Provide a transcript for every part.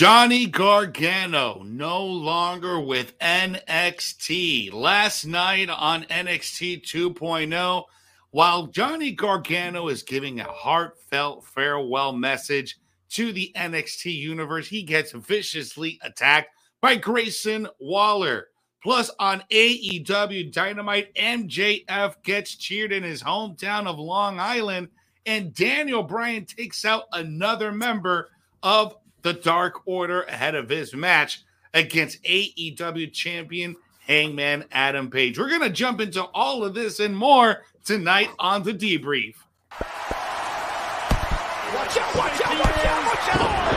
Johnny Gargano no longer with NXT. Last night on NXT 2.0, while Johnny Gargano is giving a heartfelt farewell message to the NXT universe, he gets viciously attacked by Grayson Waller. Plus, on AEW Dynamite, MJF gets cheered in his hometown of Long Island, and Daniel Bryan takes out another member of the Dark Order ahead of his match against AEW champion Hangman Adam Page. We're going to jump into all of this and more tonight on the debrief. Watch out, watch out, watch out, watch out.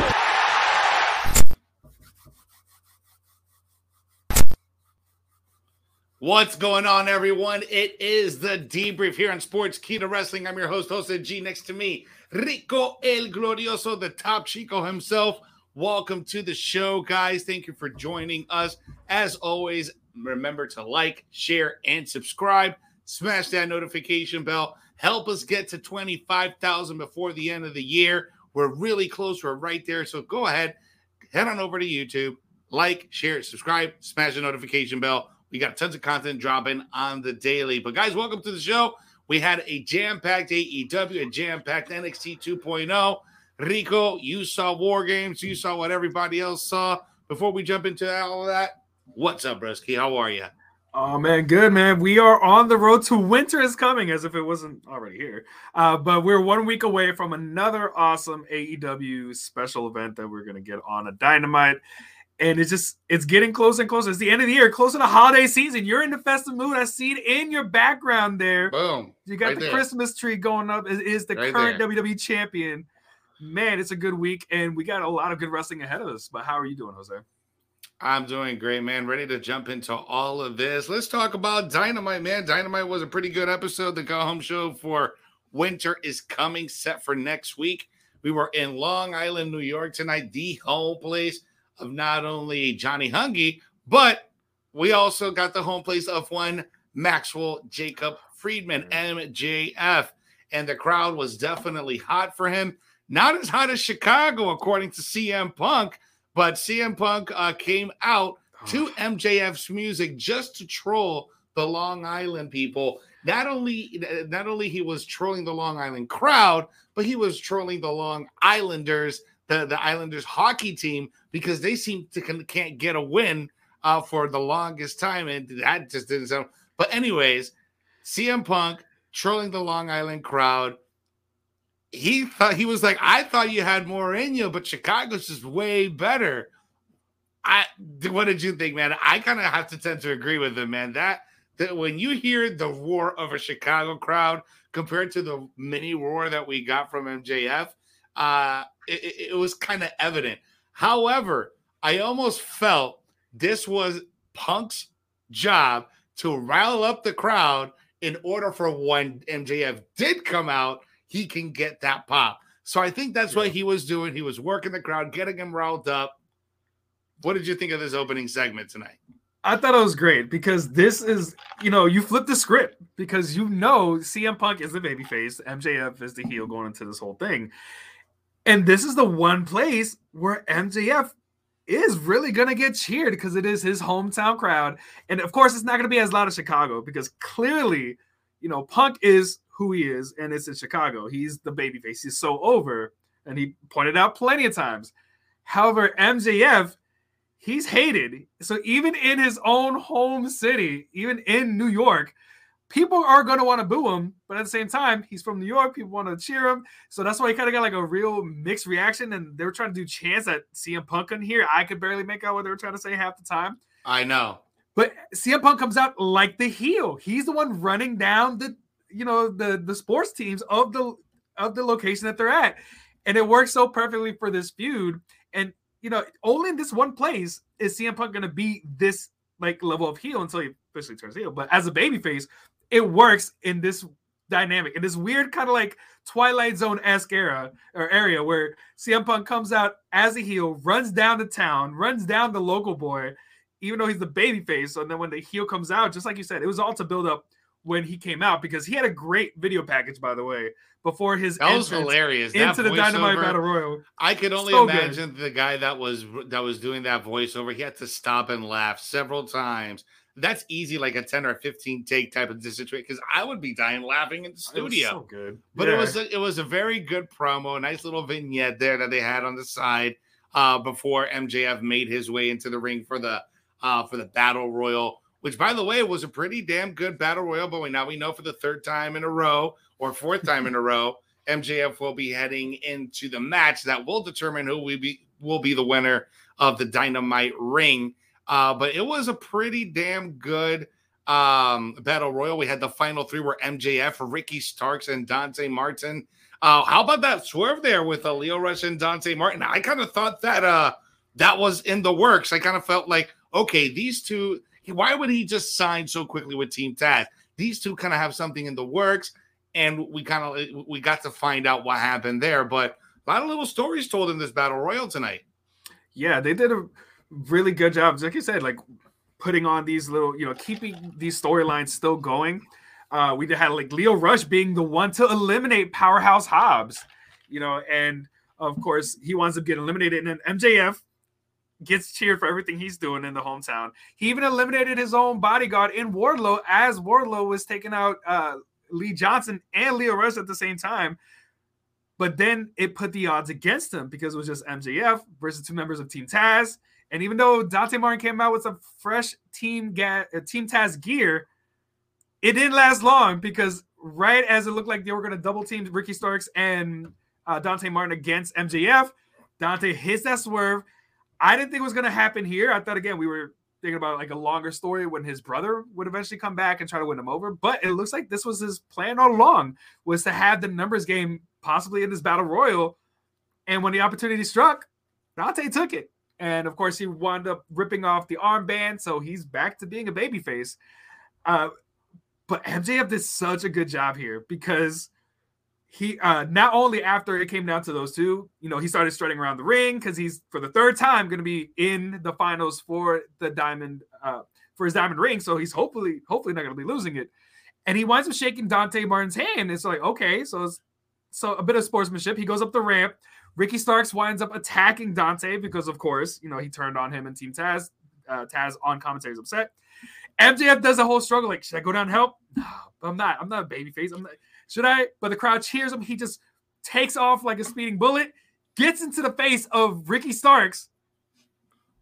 What's going on, everyone? It is the debrief here on Sportskeeda Wrestling. I'm your host, Jose G. Next to me, Rico El Glorioso, the top Chico himself. Welcome to the show, guys. Thank you for joining us. As always, remember to like, share, and subscribe. Smash that notification bell. Help us get to 25,000 before the end of the year. We're really close. We're right there. So go ahead, head on over to YouTube, like, share, subscribe, smash the notification bell. We got tons of content dropping on the daily. But guys, welcome to the show. We had a jam-packed AEW, a jam-packed NXT 2.0. Rico, you saw War Games. You saw what everybody else saw. Before we jump into all of that, what's up, Bresky? How are you? Oh man, good man. We are on the road to winter is coming, as if it wasn't already here. Uh, but we're one week away from another awesome AEW special event that we're gonna get on a Dynamite and it's just it's getting closer and closer. It's the end of the year, close to the holiday season. You're in the festive mood. I see it in your background there. Boom. You got right the there. Christmas tree going up. It is the right current there. WWE champion. Man, it's a good week, and we got a lot of good wrestling ahead of us. But how are you doing, Jose? I'm doing great, man. Ready to jump into all of this. Let's talk about Dynamite, man. Dynamite was a pretty good episode. The go home show for winter is coming, set for next week. We were in Long Island, New York tonight, the home place of not only Johnny Hungee, but we also got the home place of one Maxwell Jacob Friedman, MJF. And the crowd was definitely hot for him. Not as hot as Chicago, according to CM Punk, but CM Punk uh, came out to MJF's music just to troll the Long Island people. Not only not only he was trolling the Long Island crowd, but he was trolling the Long Islanders the, the Islanders hockey team because they seem to can't get a win uh, for the longest time, and that just didn't sound. But anyways, CM Punk trolling the Long Island crowd. He thought he was like, I thought you had more in you, but Chicago's just way better. I what did you think, man? I kind of have to tend to agree with him, man. That that when you hear the roar of a Chicago crowd compared to the mini roar that we got from MJF, uh, it, it was kind of evident. However, I almost felt this was Punk's job to rile up the crowd in order for when MJF did come out, he can get that pop. So I think that's what he was doing. He was working the crowd, getting him riled up. What did you think of this opening segment tonight? I thought it was great because this is, you know, you flip the script because you know CM Punk is the babyface, MJF is the heel going into this whole thing. And this is the one place where MJF is really going to get cheered because it is his hometown crowd. And of course, it's not going to be as loud as Chicago because clearly, you know, Punk is who he is and it's in Chicago. He's the babyface. He's so over. And he pointed out plenty of times. However, MJF, he's hated. So even in his own home city, even in New York, people are going to want to boo him, but at the same time, he's from New York. People want to cheer him. So that's why he kind of got like a real mixed reaction. And they were trying to do chants at CM Punk in here. I could barely make out what they were trying to say half the time. I know. But CM Punk comes out like the heel. He's the one running down the, you know, the the sports teams of the of the location that they're at. And it works so perfectly for this feud. And you know, only in this one place is CM Punk gonna be this like level of heel until he officially turns heel. But as a babyface, it works in this dynamic in this weird kind of like Twilight Zone esque era or area where CM Punk comes out as a heel, runs down the town, runs down the local boy, even though he's the baby face. And then when the heel comes out, just like you said, it was all to build up when he came out because he had a great video package, by the way, before his that was hilarious. into that the Dynamite Battle Royal. I could only So good. imagine the guy that was that was doing that voiceover. He had to stop and laugh several times. That's easy, like a ten or fifteen take type of situation. Because I would be dying laughing in the It was studio. so good, But Yeah. it was a, it was a very good promo, a nice little vignette there that they had on the side uh, before MJF made his way into the ring for the uh, for the battle royal. Which, by the way, was a pretty damn good battle royal. But we now we know for the third time in a row or fourth time in a row, MJF will be heading into the match that will determine who we be will be the winner of the Dynamite ring. Uh, but it was a pretty damn good um battle royal. We had the final three were MJF, Ricky Starks, and Dante Martin. Uh, how about that swerve there with uh, Lio Rush and Dante Martin? I kind of thought that uh that was in the works. I kind of felt like, okay, these two, why would he just sign so quickly with Team Taz? These two kind of have something in the works, and we kind of we got to find out what happened there. But a lot of little stories told in this battle royal tonight. yeah, they did a really good job. Like you said, like putting on these little, you know, keeping these storylines still going. Uh, we had like Lio Rush being the one to eliminate Powerhouse Hobbs, you know, and of course he winds up getting eliminated, and then MJF gets cheered for everything he's doing in the hometown. He even eliminated his own bodyguard in Wardlow as Wardlow was taking out uh, Lee Johnson and Lio Rush at the same time. But then it put the odds against him because it was just MJF versus two members of Team Taz. And even though Dante Martin came out with some fresh Team Ga- uh, Team Taz gear, it didn't last long because right as it looked like they were going to double team Ricky Starks and uh, Dante Martin against MJF, Dante hits that swerve. I didn't think it was going to happen here. I thought again we were thinking about like a longer story when his brother would eventually come back and try to win him over. But it looks like this was his plan all along was to have the numbers game possibly in this battle royal. And when the opportunity struck, Dante took it. And of course, he wound up ripping off the armband, so he's back to being a babyface. Uh, but MJF did such a good job here because he uh not only after it came down to those two, you know, he started strutting around the ring because he's for the third time going to be in the finals for the diamond uh for his diamond ring. So he's hopefully hopefully not going to be losing it. And he winds up shaking Dante Martin's hand. It's like okay, so it's so a bit of sportsmanship. He goes up the ramp. Ricky Starks winds up attacking Dante because, of course, you know he turned on him and Team Taz. Uh, Taz on commentary is upset. MJF does a whole struggle. Like, should I go down and help? No, I'm not. I'm not a babyface. I'm not. Should I? But the crowd cheers him. He just takes off like a speeding bullet, gets into the face of Ricky Starks,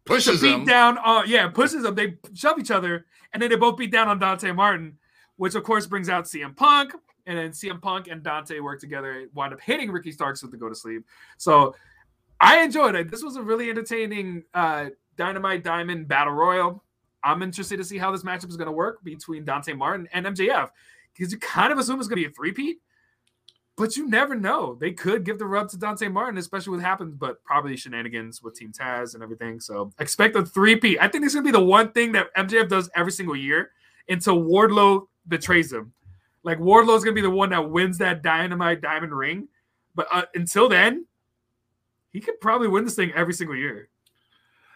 Pushes beat him. down. Uh, yeah, pushes them. They shove each other, and then they both beat down on Dante Martin, which of course brings out CM Punk. And then CM Punk and Dante work together, wind up hitting Ricky Starks with the go to sleep. So I enjoyed it. This was a really entertaining uh, Dynamite Diamond Battle Royal. I'm interested to see how this matchup is going to work between Dante Martin and MJF because you kind of assume it's going to be a three-peat, but you never know. They could give the rub to Dante Martin, especially what happens, but probably shenanigans with Team Taz and everything. So expect a three-peat. I think this is going to be the one thing that MJF does every single year until Wardlow betrays him. Like Wardlow's going to be the one that wins that Dynamite Diamond Ring, but uh, until then, he could probably win this thing every single year.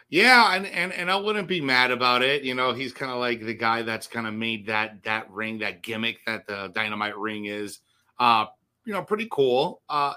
Yeah, and, and and I wouldn't be mad about it. You know, he's kind of like the guy that's kind of made that that ring, that gimmick that the dynamite ring is. Uh, you know, pretty cool. Uh,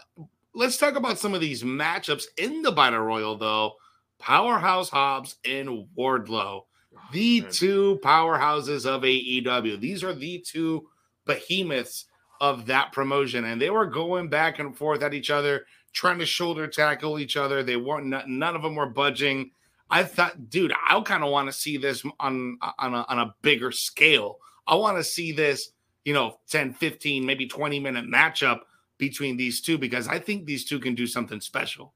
let's talk about some of these matchups in the Battle Royal, though. Powerhouse Hobbs and Wardlow, the man. two powerhouses of AEW. These are the two behemoths of that promotion, and they were going back and forth at each other, trying to shoulder tackle each other. They weren't none of them were budging. I thought, dude, I kind of want to see this on on a, on a bigger scale. I want to see this, you know, 10, 15, maybe 20 minute matchup between these two because I think these two can do something special.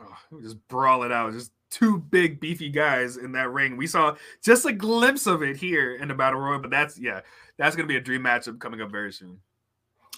Oh, just brawl it out. Just two big beefy guys in that ring. We saw just a glimpse of it here in the battle royal, but that's yeah, that's gonna be a dream matchup coming up very soon.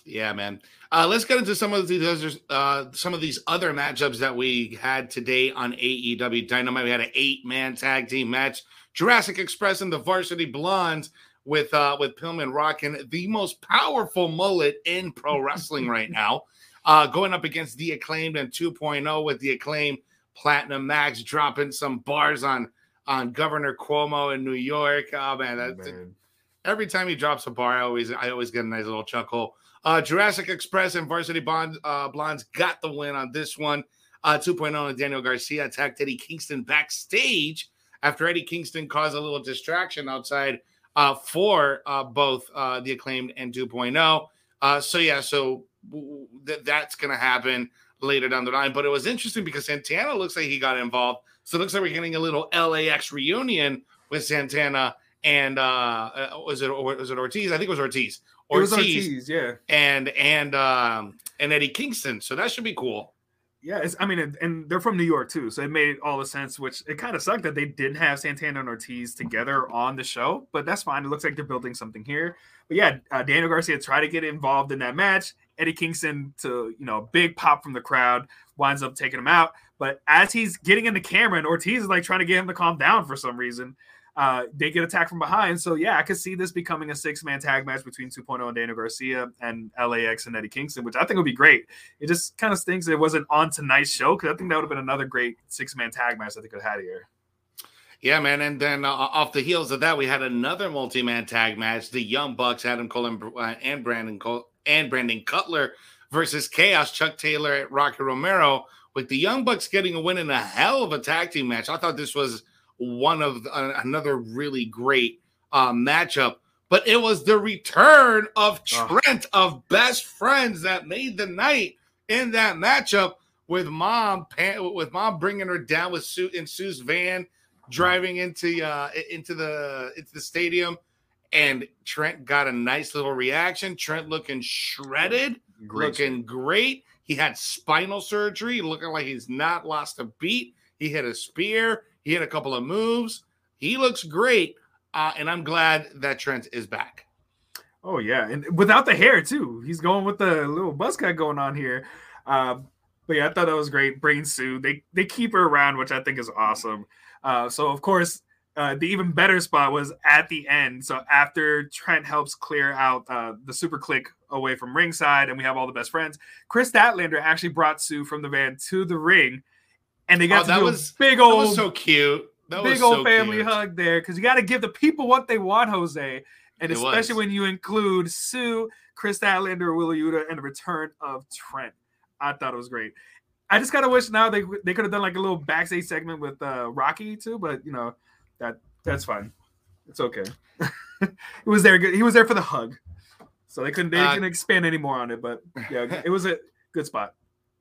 Yeah, man. Uh, let's get into some of these other, uh, some of these other matchups that we had today on AEW Dynamite. We had an eight-man tag team match: Jurassic Express and the Varsity Blondes with uh, with Pillman rocking the most powerful mullet in pro wrestling right now, uh, going up against the Acclaimed and 2.0 with the Acclaimed Platinum Max dropping some bars on on Governor Cuomo in New York. Oh man, that, Man. Every time he drops a bar, I always I always get a nice little chuckle. Uh, Jurassic Express and Varsity Bond, uh, Blondes got the win on this one. Uh, 2.0 and Daniel Garcia attacked Eddie Kingston backstage after Eddie Kingston caused a little distraction outside uh, for uh, both uh, the acclaimed and 2.0. Uh, so yeah, so th- that's going to happen later down the line. But it was interesting because Santana looks like he got involved. So it looks like we're getting a little LAX reunion with Santana and uh, uh was it was it Ortiz? I think it was Ortiz. Ortiz, it was Ortiz, yeah. And and um and Eddie Kingston. So that should be cool. Yeah, I mean, and, and they're from New York too, so it made all the sense. Which it kind of sucked that they didn't have Santana and Ortiz together on the show, but that's fine. It looks like they're building something here. But yeah, uh, Daniel Garcia tried to get involved in that match. Eddie Kingston to you know a big pop from the crowd winds up taking him out. But as he's getting into and Ortiz is like trying to get him to calm down for some reason uh, they get attacked from behind. So yeah, I could see this becoming a six man tag match between 2.0 and Daniel Garcia and LAX and Eddie Kingston, which I think would be great. It just kind of stinks it wasn't on tonight's show because I think that would have been another great six man tag match that they could have had here. Yeah, man. And then uh, off the heels of that, we had another multi man tag match: the Young Bucks, Adam Cole and, uh, and Brandon Cole and Brandon Cutler versus Chaos, Chuck Taylor at Rocky Romero. With the Young Bucks getting a win in a hell of a tag team match, I thought this was one of uh, another really great uh, matchup. But it was the return of Trent oh. of best friends that made the night in that matchup with mom with mom bringing her down with Sue in Sue's van driving into uh into the into the stadium and Trent got a nice little reaction. Trent looking shredded, great. looking great. He had spinal surgery, looking like he's not lost a beat. He hit a spear. He had a couple of moves. He looks great, uh, and I'm glad that Trent is back. Oh yeah, and without the hair too. He's going with the little buzz cut going on here. Uh, but yeah, I thought that was great. Brain Sue, they they keep her around, which I think is awesome. Uh, so of course, uh, the even better spot was at the end. So after Trent helps clear out uh, the Super Kliq away from ringside, and we have all the best friends, Kris Statlander actually brought Sue from the van to the ring and they got oh, to do was, a big old, so cute, that big old so family cute. hug there because you got to give the people what they want, Jose, and it especially was. when you include Sue, Kris Statlander, Wheeler Yuta, and the return of Trent. I thought it was great. I just kind of wish now they they could have done like a little backstage segment with uh, Rocky too, but you know that that's fine. It's okay. he was there. He was there for the hug, so they couldn't they uh, couldn't expand any more on it. But yeah, it was a good spot.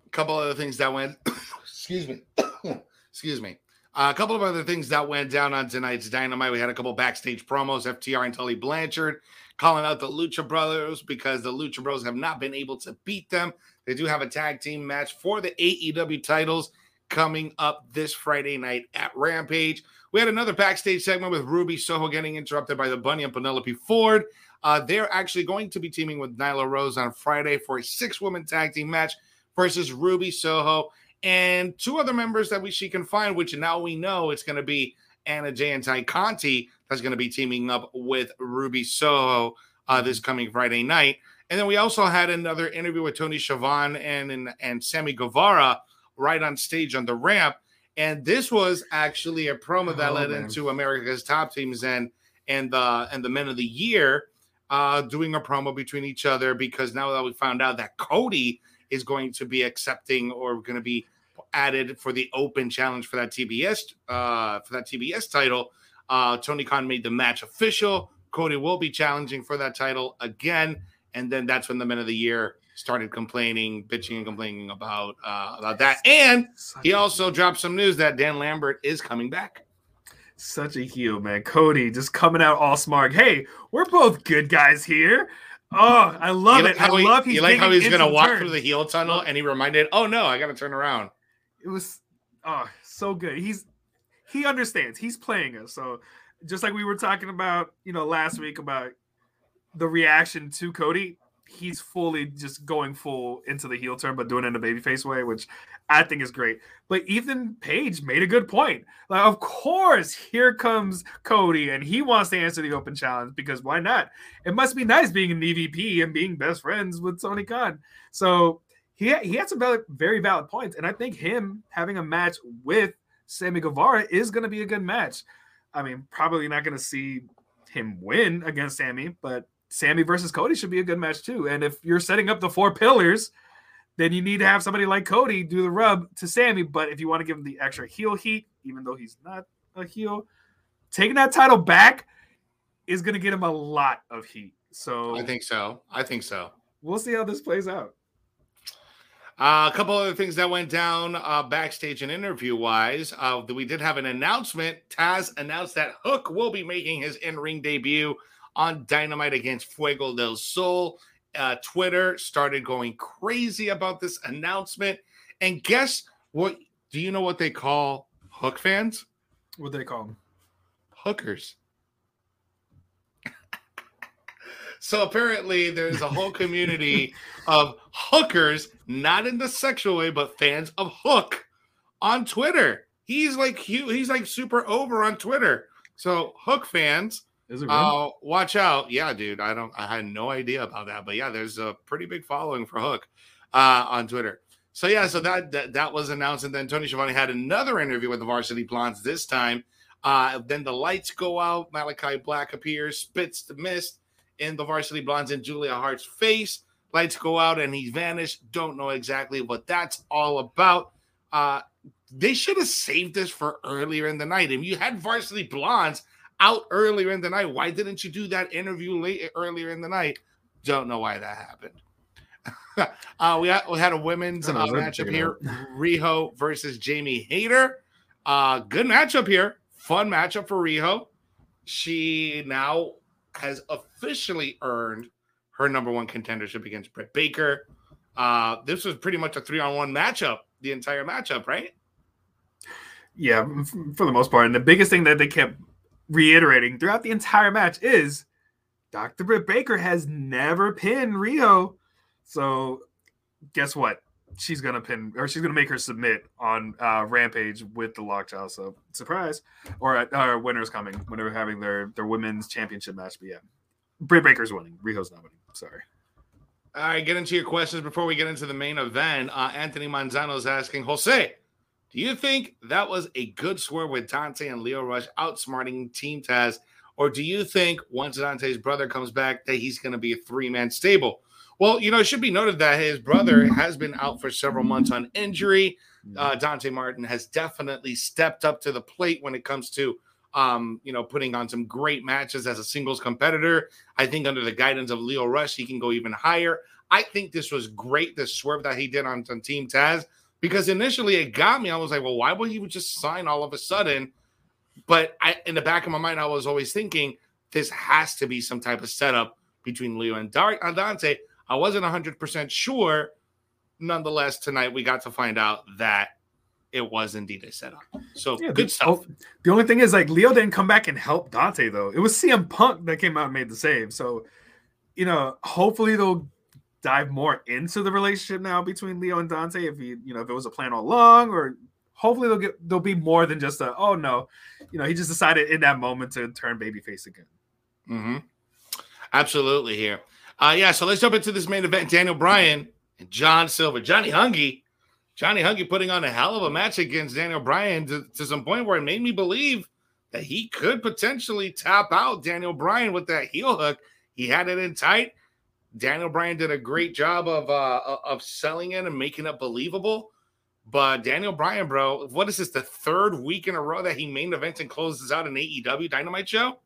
A couple other things that went excuse me, excuse me. Uh, a couple of other things that went down on tonight's Dynamite. We had a couple backstage promos. FTR and Tully Blanchard calling out the Lucha Brothers because the Lucha Bros have not been able to beat them. They do have a tag team match for the AEW titles coming up this Friday night at Rampage. We had another backstage segment with Ruby Soho getting interrupted by the Bunny and Penelope Ford. Uh, they're actually going to be teaming with Nyla Rose on Friday for a six woman tag team match versus Ruby Soho and two other members that we she can find, which now we know it's going to be Anna Jay and Tay Conti that's going to be teaming up with Ruby Soho uh, this coming Friday night. And then we also had another interview with Tony Schiavone and, and and Sammy Guevara right on stage on the ramp. And this was actually a promo that oh, led man. into America's Top Teams and and the and the Men of the Year uh, doing a promo between each other because now that we found out that Cody is going to be accepting or going to be added for the open challenge for that TBS uh, for that TBS title. Uh, Tony Khan made the match official. Cody will be challenging for that title again, and then that's when the Men of the Year started complaining, bitching, and complaining about uh, about that. And he also dropped some news that Dan Lambert is coming back. Such a heel, man. Cody just coming out all smart. Hey, we're both good guys here. Oh, I love you it. I he, love he's you like how he's gonna walk turn. through the heel tunnel and he reminded, oh no, I gotta turn around. It was oh so good. He's he understands. He's playing us. So just like we were talking about, you know, last week about the reaction to Cody, he's fully just going full into the heel turn, but doing it in a babyface way, which I think is great. But Ethan Page made a good point. Like, of course, here comes Cody, and he wants to answer the open challenge because why not? It must be nice being an EVP and being best friends with Tony Khan. So he he had some very valid points, and I think him having a match with Sammy Guevara is going to be a good match. I mean, probably not going to see him win against Sammy, but Sammy versus Cody should be a good match too. And if you're setting up the four pillars, then you need to have somebody like Cody do the rub to Sammy. But if you want to give him the extra heel heat, even though he's not a heel, taking that title back is going to get him a lot of heat. So I think so. I think so. We'll see how this plays out. Uh, a couple other things that went down uh, backstage and interview wise. Uh, we did have an announcement. Taz announced that Hook will be making his in ring debut on Dynamite against Fuego del Sol. Uh, Twitter started going crazy about this announcement. And guess what? Do you know what they call Hook fans? What they call them? Hookers. So apparently, there's a whole community of hookers, not in the sexual way, but fans of Hook on Twitter. He's like he's like super over on Twitter. So Hook fans, Is it uh, watch out. Yeah, dude. I don't. I had no idea about that, but yeah, there's a pretty big following for Hook uh, on Twitter. So yeah, so that, that that was announced, and then Tony Schiavone had another interview with the Varsity Blondes. This time, uh, then the lights go out. Malachi Black appears, spits the mist in the Varsity Blondes and Julia Hart's face. Lights go out and he's vanished. Don't know exactly what that's all about. Uh, they should have saved this for earlier in the night. If you had Varsity Blondes out earlier in the night, why didn't you do that interview late earlier in the night? Don't know why that happened. uh, we, had, we had a women's uh, matchup here Riho versus Jamie Hayter. Uh, good matchup here. Fun matchup for Riho. She now has officially earned her number one contendership against Britt Baker. Uh, this was pretty much a three on one matchup, the entire matchup, right? Yeah, for the most part. And the biggest thing that they kept reiterating throughout the entire match is Dr. Britt Baker has never pinned Riho. So guess what? She's gonna pin or she's gonna make her submit on uh, Rampage with the lockjaw. So surprise, or uh, winners coming when they're having their their women's championship match. But yeah, Britt Baker's winning. Riho's not winning. Sorry. All right, get into your questions before we get into the main event. Uh, Anthony Manzano is asking Jose, do you think that was a good swerve with Dante and Lio Rush outsmarting Team Taz, or do you think once Dante's brother comes back that he's going to be a three man stable? Well, you know, it should be noted that his brother has been out for several months on injury. Uh, Dante Martin has definitely stepped up to the plate when it comes to, um, you know, putting on some great matches as a singles competitor. I think under the guidance of Leo Rush, he can go even higher. I think this was great, the swerve that he did on, on Team Taz, because initially it got me. I was like, well, why would he just sign all of a sudden? But I, in the back of my mind, I was always thinking this has to be some type of setup between Lio and uh, Dante I wasn't 100% sure. Nonetheless, tonight we got to find out that it was indeed a setup. So yeah, good the, stuff. Oh, the only thing is, like, Lio didn't come back and help Dante, though. It was CM Punk that came out and made the save. So, you know, hopefully they'll dive more into the relationship now between Lio and Dante. If he, you know, if it was a plan all along, or hopefully they'll get, there'll be more than just a, oh no, you know, he just decided in that moment to turn babyface again. Mm-hmm. Absolutely here. Uh, yeah, so let's jump into this main event. Daniel Bryan and John Silver. Johnny Hungee. Johnny Hungee putting on a hell of a match against Daniel Bryan to, to some point where it made me believe that he could potentially tap out Daniel Bryan with that heel hook. He had it in tight. Daniel Bryan did a great job of uh, of selling it and making it believable. But Daniel Bryan, bro, what is this? The third week in a row that he main events and closes out an AEW Dynamite show?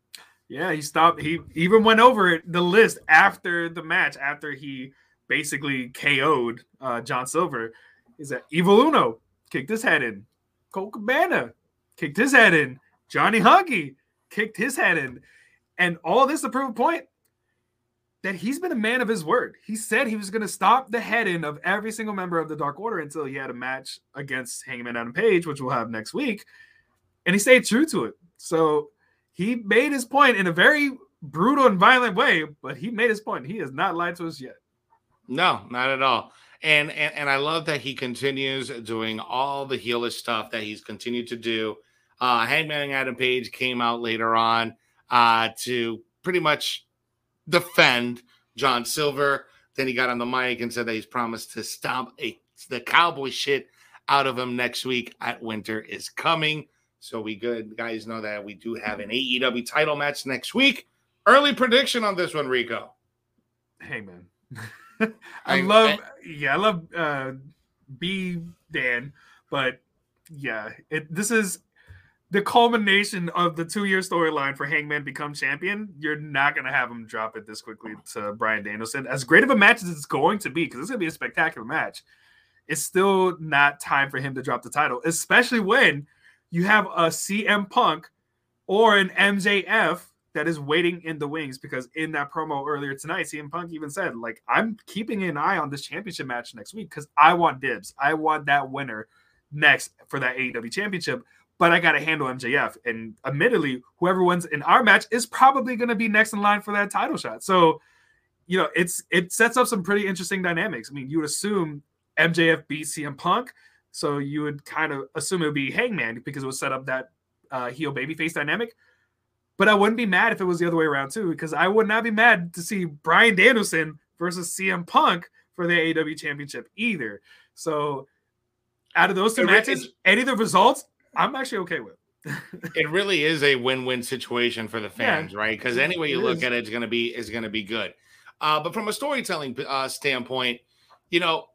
Yeah, he stopped. He even went over the list after the match, after he basically KO'd uh, John Silver. Is that Evil Uno kicked his head in, Colt Cabana kicked his head in, Johnny Hungee kicked his head in, and all this to prove a point that he's been a man of his word. He said he was going to stop the head in of every single member of the Dark Order until he had a match against Hangman Adam Page, which we'll have next week, and he stayed true to it. So he made his point in a very brutal and violent way, but he made his point. He has not lied to us yet. No, not at all. And and, and I love that he continues doing all the heelish stuff that he's continued to do. Uh, Hangman Adam Page came out later on uh, to pretty much defend John Silver. Then he got on the mic and said that he's promised to stomp a, the cowboy shit out of him next week at Winter is Coming. So we good guys know that we do have an AEW title match next week Early prediction on this one, Rico. Hey man, I, I, love I, yeah, I love uh B Dan, but yeah, it this is the culmination of the two year storyline for Hangman become champion. You're not gonna have him drop it this quickly to Bryan Danielson. As great of a match as it's going to be, because it's gonna be a spectacular match. It's still not time for him to drop the title, especially when you have a CM Punk or an MJF that is waiting in the wings because in that promo earlier tonight, CM Punk even said, like, I'm keeping an eye on this championship match next week because I want dibs. I want that winner next for that AEW championship, but I got to handle MJF. And admittedly, whoever wins in our match is probably going to be next in line for that title shot. So, you know, it's it sets up some pretty interesting dynamics. I mean, you would assume MJF beats CM Punk, so you would kind of assume it would be Hangman because it would set up that uh, heel babyface dynamic. But I wouldn't be mad if it was the other way around too, because I would not be mad to see Bryan Danielson versus CM Punk for the AEW Championship either. So, out of those two matches, any of the results, I'm actually okay with. it really is a win-win situation for the fans, yeah, right? Because any way you look is. at it, it's going to be is to be good. Uh, but from a storytelling uh, standpoint, you know,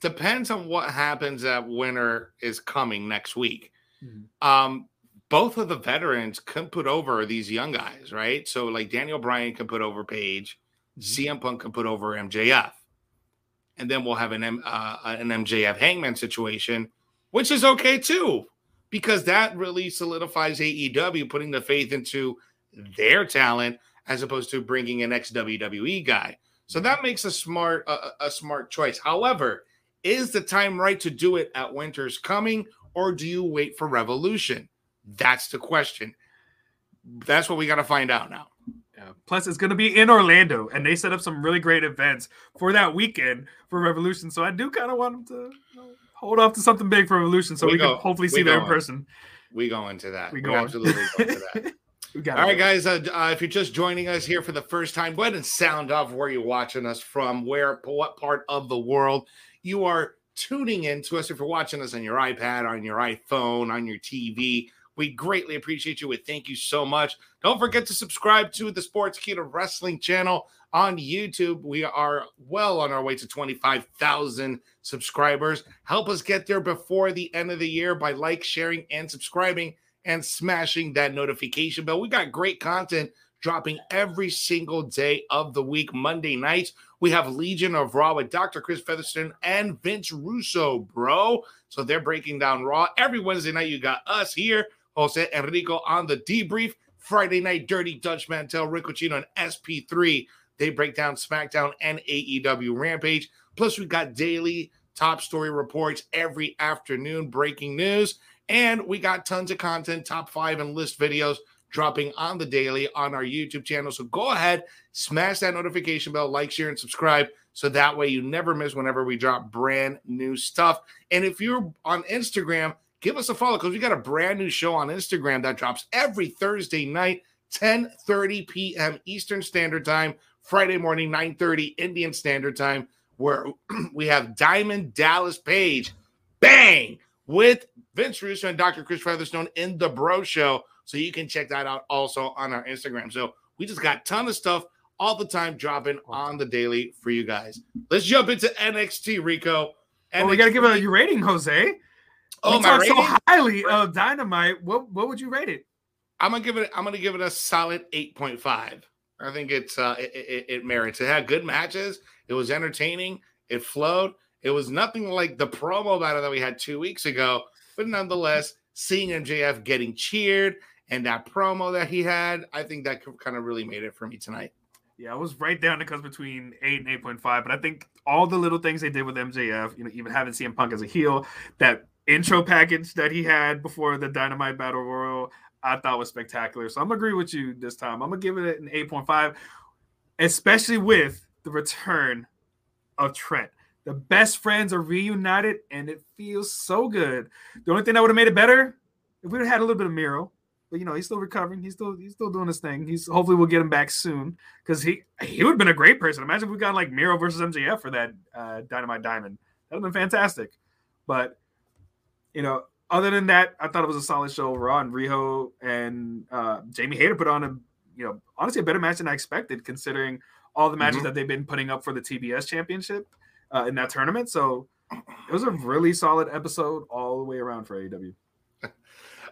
depends on what happens that winter is coming next week. Mm-hmm. Um, both of the veterans can put over these young guys, right? So like Daniel Bryan can put over Page, CM mm-hmm. Punk can put over MJF, and then we'll have an M, uh, an MJF Hangman situation, which is okay too, because that really solidifies AEW putting the faith into their talent as opposed to bringing an ex WWE guy. So that makes a smart uh, a smart choice. However, is the time right to do it at Winter's Coming, or do you wait for Revolution? That's the question. That's what we got to find out now. Yeah. Plus, it's going to be in Orlando, and they set up some really great events for that weekend for Revolution. So I do kind of want them to you know, hold off to something big for Evolution so we, we go, can hopefully see them in person. We go into that. We, go absolutely go into that. All right, guys. Uh, uh, if you're just joining us here for the first time, go ahead and sound off where you're watching us from, where, what part of the world you are tuning in to us. If you're watching us on your iPad, on your iPhone, on your TV, we greatly appreciate you. We thank you so much. Don't forget to subscribe to the Sportskeeda Wrestling channel on YouTube. We are well on our way to 25,000 subscribers. Help us get there before the end of the year by like, sharing, and subscribing and smashing that notification bell. We got great content dropping every single day of the week. Monday nights, we have Legion of Raw with Dr. Chris Featherstone and Vince Russo, bro. So they're breaking down Raw. Every Wednesday night, you got us here Jose Enrico on the debrief. Friday night, Dirty Dutch Mantell, Rick Chino, and SP3. They break down SmackDown and AEW Rampage. Plus, we got daily top story reports every afternoon, breaking news. And we got tons of content, top five and list videos dropping on the daily on our YouTube channel. So go ahead, smash that notification bell, like, share, and subscribe. So that way you never miss whenever we drop brand new stuff. And if you're on Instagram, give us a follow because we got a brand new show on Instagram that drops every Thursday night, 10 30 p.m. Eastern Standard Time, Friday morning, 9 30 Indian Standard Time, where we have Diamond Dallas Page, bang, with Vince Russo and Dr. Chris Featherstone in the Bro Show. So you can check that out also on our Instagram. So we just got ton of stuff all the time dropping on the daily for you guys. Let's jump into NXT, Rico. NXT. Well, we got to give a rating, Jose. Oh, you my talk so highly of Dynamite. What what would you rate it? I'm gonna give it. I'm gonna give it a solid eight point five. I think it's uh, it, it, it, merits. It had good matches. It was entertaining. It flowed. It was nothing like the promo battle that we had two weeks ago, but nonetheless, seeing MJF getting cheered and that promo that he had, I think that kind of really made it for me tonight. Yeah, I was right down the cusp between eight and eight point five, but I think all the little things they did with MJF, you know, even having CM Punk as a heel, that intro package that he had before the Dynamite Battle Royal, I thought was spectacular. So I'm gonna agree with you this time. I'm gonna give it an 8.5, especially with the return of Trent. The best friends are reunited, and it feels so good. The only thing that would have made it better if we had a little bit of Miro, but you know he's still recovering. He's still he's still doing his thing. He's hopefully we'll get him back soon because he he would have been a great person. Imagine if we got like Miro versus MJF for that uh, Dynamite Diamond. That would have been fantastic. But you know, other than that, I thought it was a solid show. Raw and Riho and uh, Jamie Hayter put on a you know, honestly, a better match than I expected, considering all the matches Mhm. that they've been putting up for the TBS championship uh, in that tournament. So it was a really solid episode all the way around for AEW.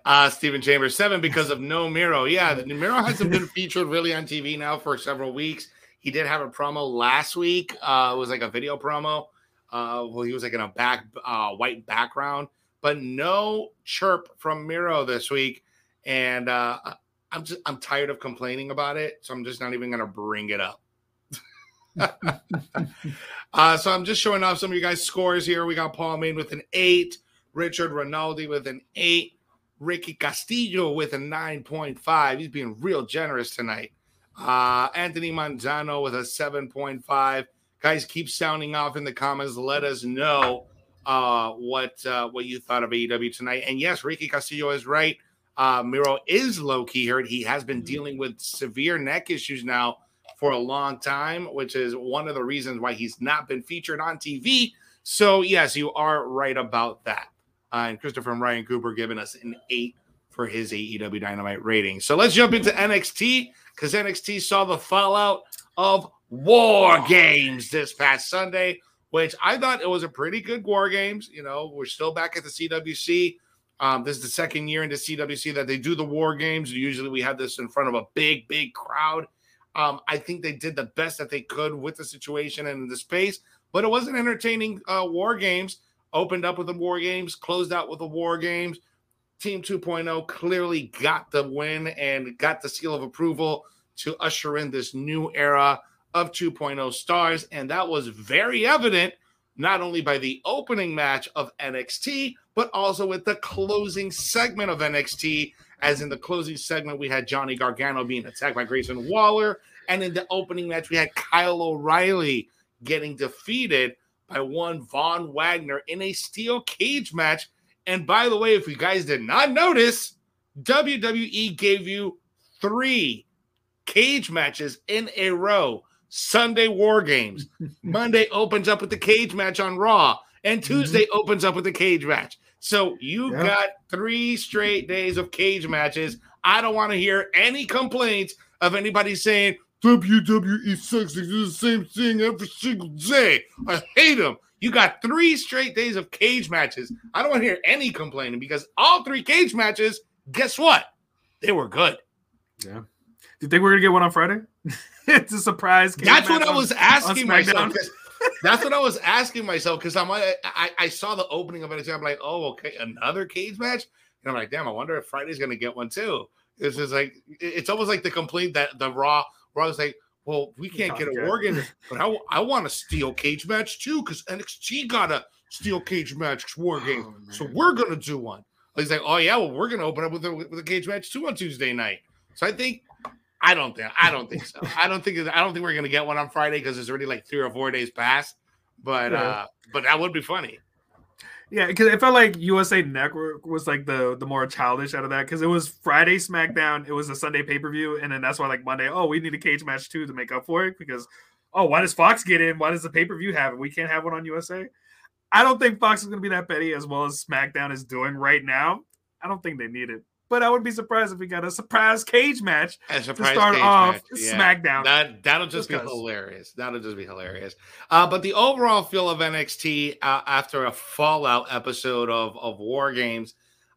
Uh, Stephen Chambers seven because of no Miro. Yeah, the Miro hasn't been featured really on TV now for several weeks. He did have a promo last week. Uh, it was like a video promo. Uh, well, he was like in a back uh, white background, but no chirp from Miro this week. And uh, I'm just I'm tired of complaining about it, so I'm just not even gonna bring it up. uh, so I'm just showing off some of you guys' scores here. We got Paul Main with an eight, Richard Rinaldi with an eight, Ricky Castillo with a 9.5. He's being real generous tonight. Uh, Anthony Manzano with a 7.5. Guys, keep sounding off in the comments. Let us know uh, what uh, what you thought of AEW tonight. And yes, Ricky Castillo is right. Uh, Miro is low key hurt. He has been dealing with severe neck issues now for a long time, which is one of the reasons why he's not been featured on TV. So, yes, you are right about that. Uh, and Christopher and Ryan Cooper giving us an eight for his AEW Dynamite rating. So let's jump into NXT because NXT saw the fallout of War Games this past Sunday, which I thought it was a pretty good War Games. You know, we're still back at the CWC. Um, this is the second year into CWC that they do the War Games. Usually we have this in front of a big, big crowd. Um, I think they did the best that they could with the situation and the space, but it was an entertaining uh, War Games. Opened up with the War Games, closed out with the War Games. Team 2.0 clearly got the win and got the seal of approval to usher in this new era of 2.0 stars. And that was very evident not only by the opening match of NXT, but also with the closing segment of NXT. As in the closing segment, we had Johnny Gargano being attacked by Grayson Waller. And in the opening match, we had Kyle O'Reilly getting defeated by one Von Wagner in a steel cage match. And by the way, if you guys did not notice, WWE gave you three cage matches in a row. Sunday War Games. Monday opens up with the cage match on Raw, and Tuesday mm-hmm. opens up with the cage match. So you got three straight days of cage matches. I don't want to hear any complaints of anybody saying WWE sucks. They do the same thing every single day. I hate them. You got three straight days of cage matches. I don't want to hear any complaining because all three cage matches, guess what? They were good. Yeah. Do you think we're gonna get one on Friday? it's a surprise. That's what I was asking myself. That's what I was asking myself because I'm I, I saw the opening of it. I'm like, oh, okay, another cage match. And I'm like, damn, I wonder if Friday's gonna get one too. It's just like it's almost like the complaint that the Raw Raw was like, well, we can't get a war game, but I, I want a steel cage match too because NXT got a steel cage match war game, oh, so we're gonna do one. He's like, oh yeah, well we're gonna open up with a with a cage match too on Tuesday night. So I think I don't think I don't think so. I don't think I don't think we're gonna get one on Friday because it's already like three or four days past. But yeah. uh but that would be funny. Yeah, because it felt like USA Network was like the the more childish out of that because it was Friday SmackDown, it was a Sunday pay per view, and then that's why like Monday, oh, we need a cage match too to make up for it because oh, why does Fox get in? Why does the pay per view have it? We can't have one on USA. I don't think Fox is going to be that petty as well as SmackDown is doing right now. I don't think they need it but I would be surprised if we got a surprise cage match surprise to start off. Yeah. SmackDown. That that'll just, just be hilarious. That'll just be hilarious. Uh, but the overall feel of NXT uh, after a Fallout episode of of War Games,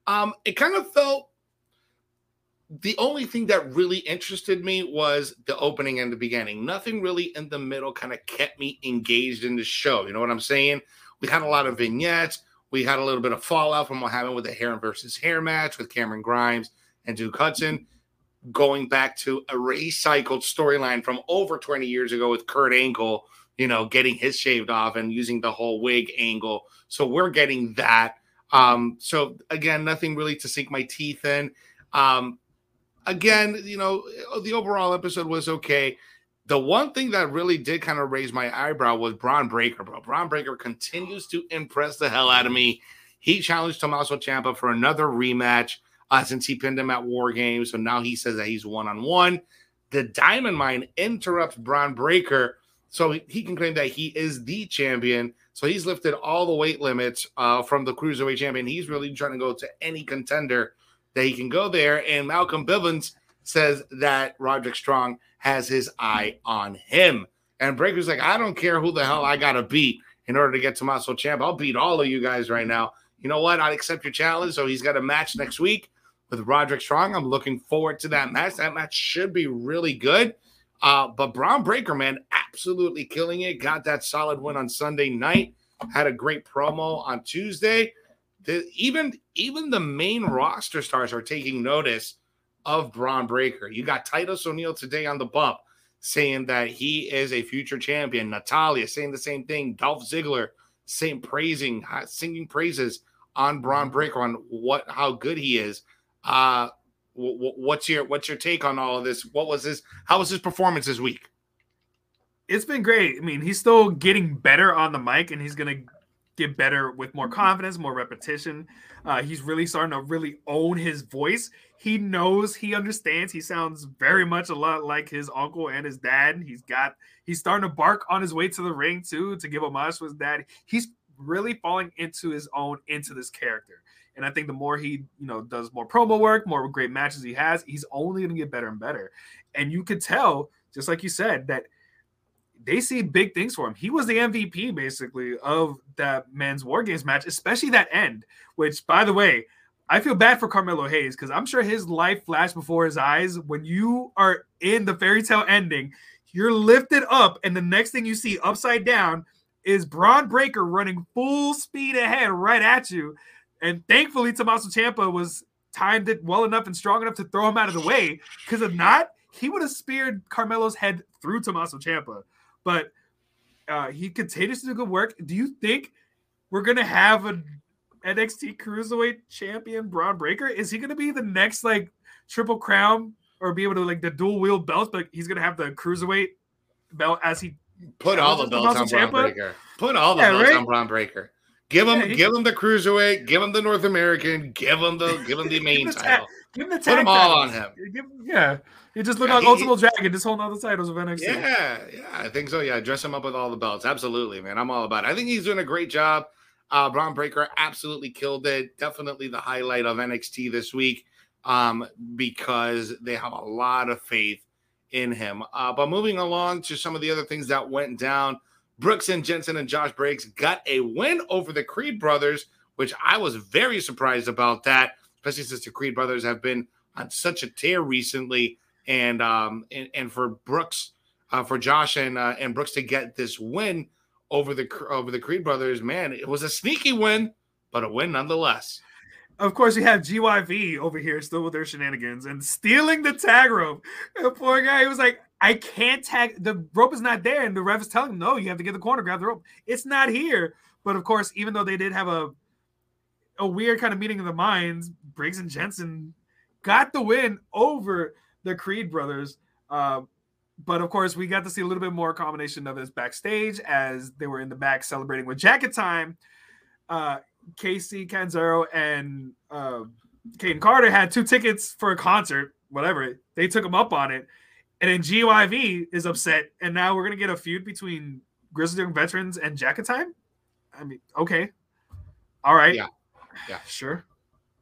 um, it kind of felt. The only thing that really interested me was the opening and the beginning. Nothing really in the middle kind of kept me engaged in the show. You know what I'm saying? We had a lot of vignettes. We had a little bit of fallout from what happened with the hair versus hair match with Cameron Grimes and Duke Hudson, going back to a recycled storyline from over 20 years ago with Kurt Angle, you know, getting his shaved off and using the whole wig angle. So we're getting that. Um, so again, nothing really to sink my teeth in. Um, again, you know, the overall episode was okay. The one thing that really did kind of raise my eyebrow was Bron Breakker, bro. Bron Breakker continues to impress the hell out of me. He challenged Tommaso Ciampa for another rematch uh, since he pinned him at War Games. So now he says that he's one on one. The Diamond Mine interrupts Bron Breakker so he can claim that he is the champion. So he's lifted all the weight limits uh, from the cruiserweight champion. He's really trying to go to any contender that he can go there. And Malcolm Bivens says that Roderick Strong has his eye on him. And Breakker's like, I don't care who the hell I got to beat in order to get Tommaso Champ. I'll beat all of you guys right now. You know what? I accept your challenge. So he's got a match next week with Roderick Strong. I'm looking forward to that match. That match should be really good. Uh, but Bron Breakker, man, absolutely killing it. Got that solid win on Sunday night. Had a great promo on Tuesday. The, even even the main roster stars are taking notice of Bron Breakker. You got Titus O'Neil today on the bump saying that he is a future champion. Natalya saying the same thing. Dolph Ziggler saying praising, singing praises on Bron Breakker on what how good he is. Uh, what's your what's your take on all of this? What was his how was his performance this week? It's been great. I mean, he's still getting better on the mic, and he's gonna get better with more confidence, more repetition. Uh, he's really starting to really own his voice. He knows, he understands. He sounds very much a lot like his uncle and his dad. He's got, he's starting to bark on his way to the ring too to give homage to his dad. He's really falling into his own into this character. And I think the more he, you know, does more promo work, more great matches he has, he's only going to get better and better. And you could tell, just like you said, that they see big things for him. He was the MVP basically of that men's war games match, especially that end, which by the way, I feel bad for Carmelo Hayes because I'm sure his life flashed before his eyes. When you are in the fairy tale ending, you're lifted up, and the next thing you see upside down is Bron Breakker running full speed ahead right at you. And thankfully, Tommaso Ciampa was timed it well enough and strong enough to throw him out of the way. Because if not, he would have speared Carmelo's head through Tommaso Ciampa. But uh, he continues to do good work. Do you think we're gonna have a NXT Cruiserweight Champion Bron Breakker? Is he gonna be the next like Triple Crown or be able to like the dual wheel belts? But he's gonna have the Cruiserweight belt as he put all the belts on Bron Breakker. Put all the yeah, belts right? on Bron Breakker. Give him, yeah, give him the cruiserweight. Give him the North American. Give him the, give him the main title. Give him the Put them all on him. Give, yeah, he just looked yeah, like he, Ultimate Dragon, just holding all the titles of NXT. Yeah, yeah, I think so. Yeah, dress him up with all the belts. Absolutely, man. I'm all about it. I think he's doing a great job. Uh, Bron Breakker absolutely killed it. Definitely the highlight of NXT this week um, because they have a lot of faith in him. Uh, but moving along to some of the other things that went down, Brooks and Jensen and Josh Briggs got a win over the Creed brothers, which I was very surprised about that, especially since the Creed brothers have been on such a tear recently and um and, and for Brooks, uh, for Josh and uh, and Brooks to get this win over the over the Creed brothers, man, it was a sneaky win, but a win nonetheless. Of course, you have GYV over here still with their shenanigans and stealing the tag rope. Poor guy, he was like, I can't tag the rope is not there, and the ref is telling him, No, you have to get the corner, grab the rope. It's not here. But of course, even though they did have a a weird kind of meeting of the minds, Briggs and Jensen got the win over the Creed brothers. Uh, but of course, we got to see a little bit more combination of this backstage as they were in the back celebrating with Jacket Time. Uh, Kacy Catanzaro and uh, Kayden Carter had two tickets for a concert, whatever. They took them up on it. And then GYV is upset. And now we're going to get a feud between Grizzled Young Veterans and Jacket Time. I mean, okay. All right. Yeah. Yeah. Sure.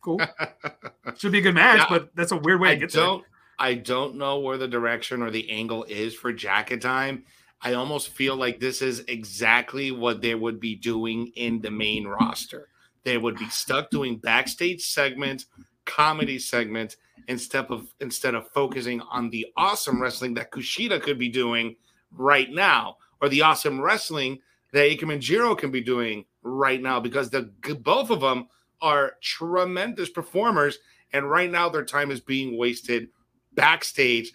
Cool. Should be a good match, yeah, but that's a weird way I to get don't, there. I don't know where the direction or the angle is for jacket time. I almost feel like this is exactly what they would be doing in the main roster. They would be stuck doing backstage segments, comedy segments, instead of instead of focusing on the awesome wrestling that Kushida could be doing right now, or the awesome wrestling that Ikemen Jiro can be doing right now, because the both of them are tremendous performers, and right now their time is being wasted backstage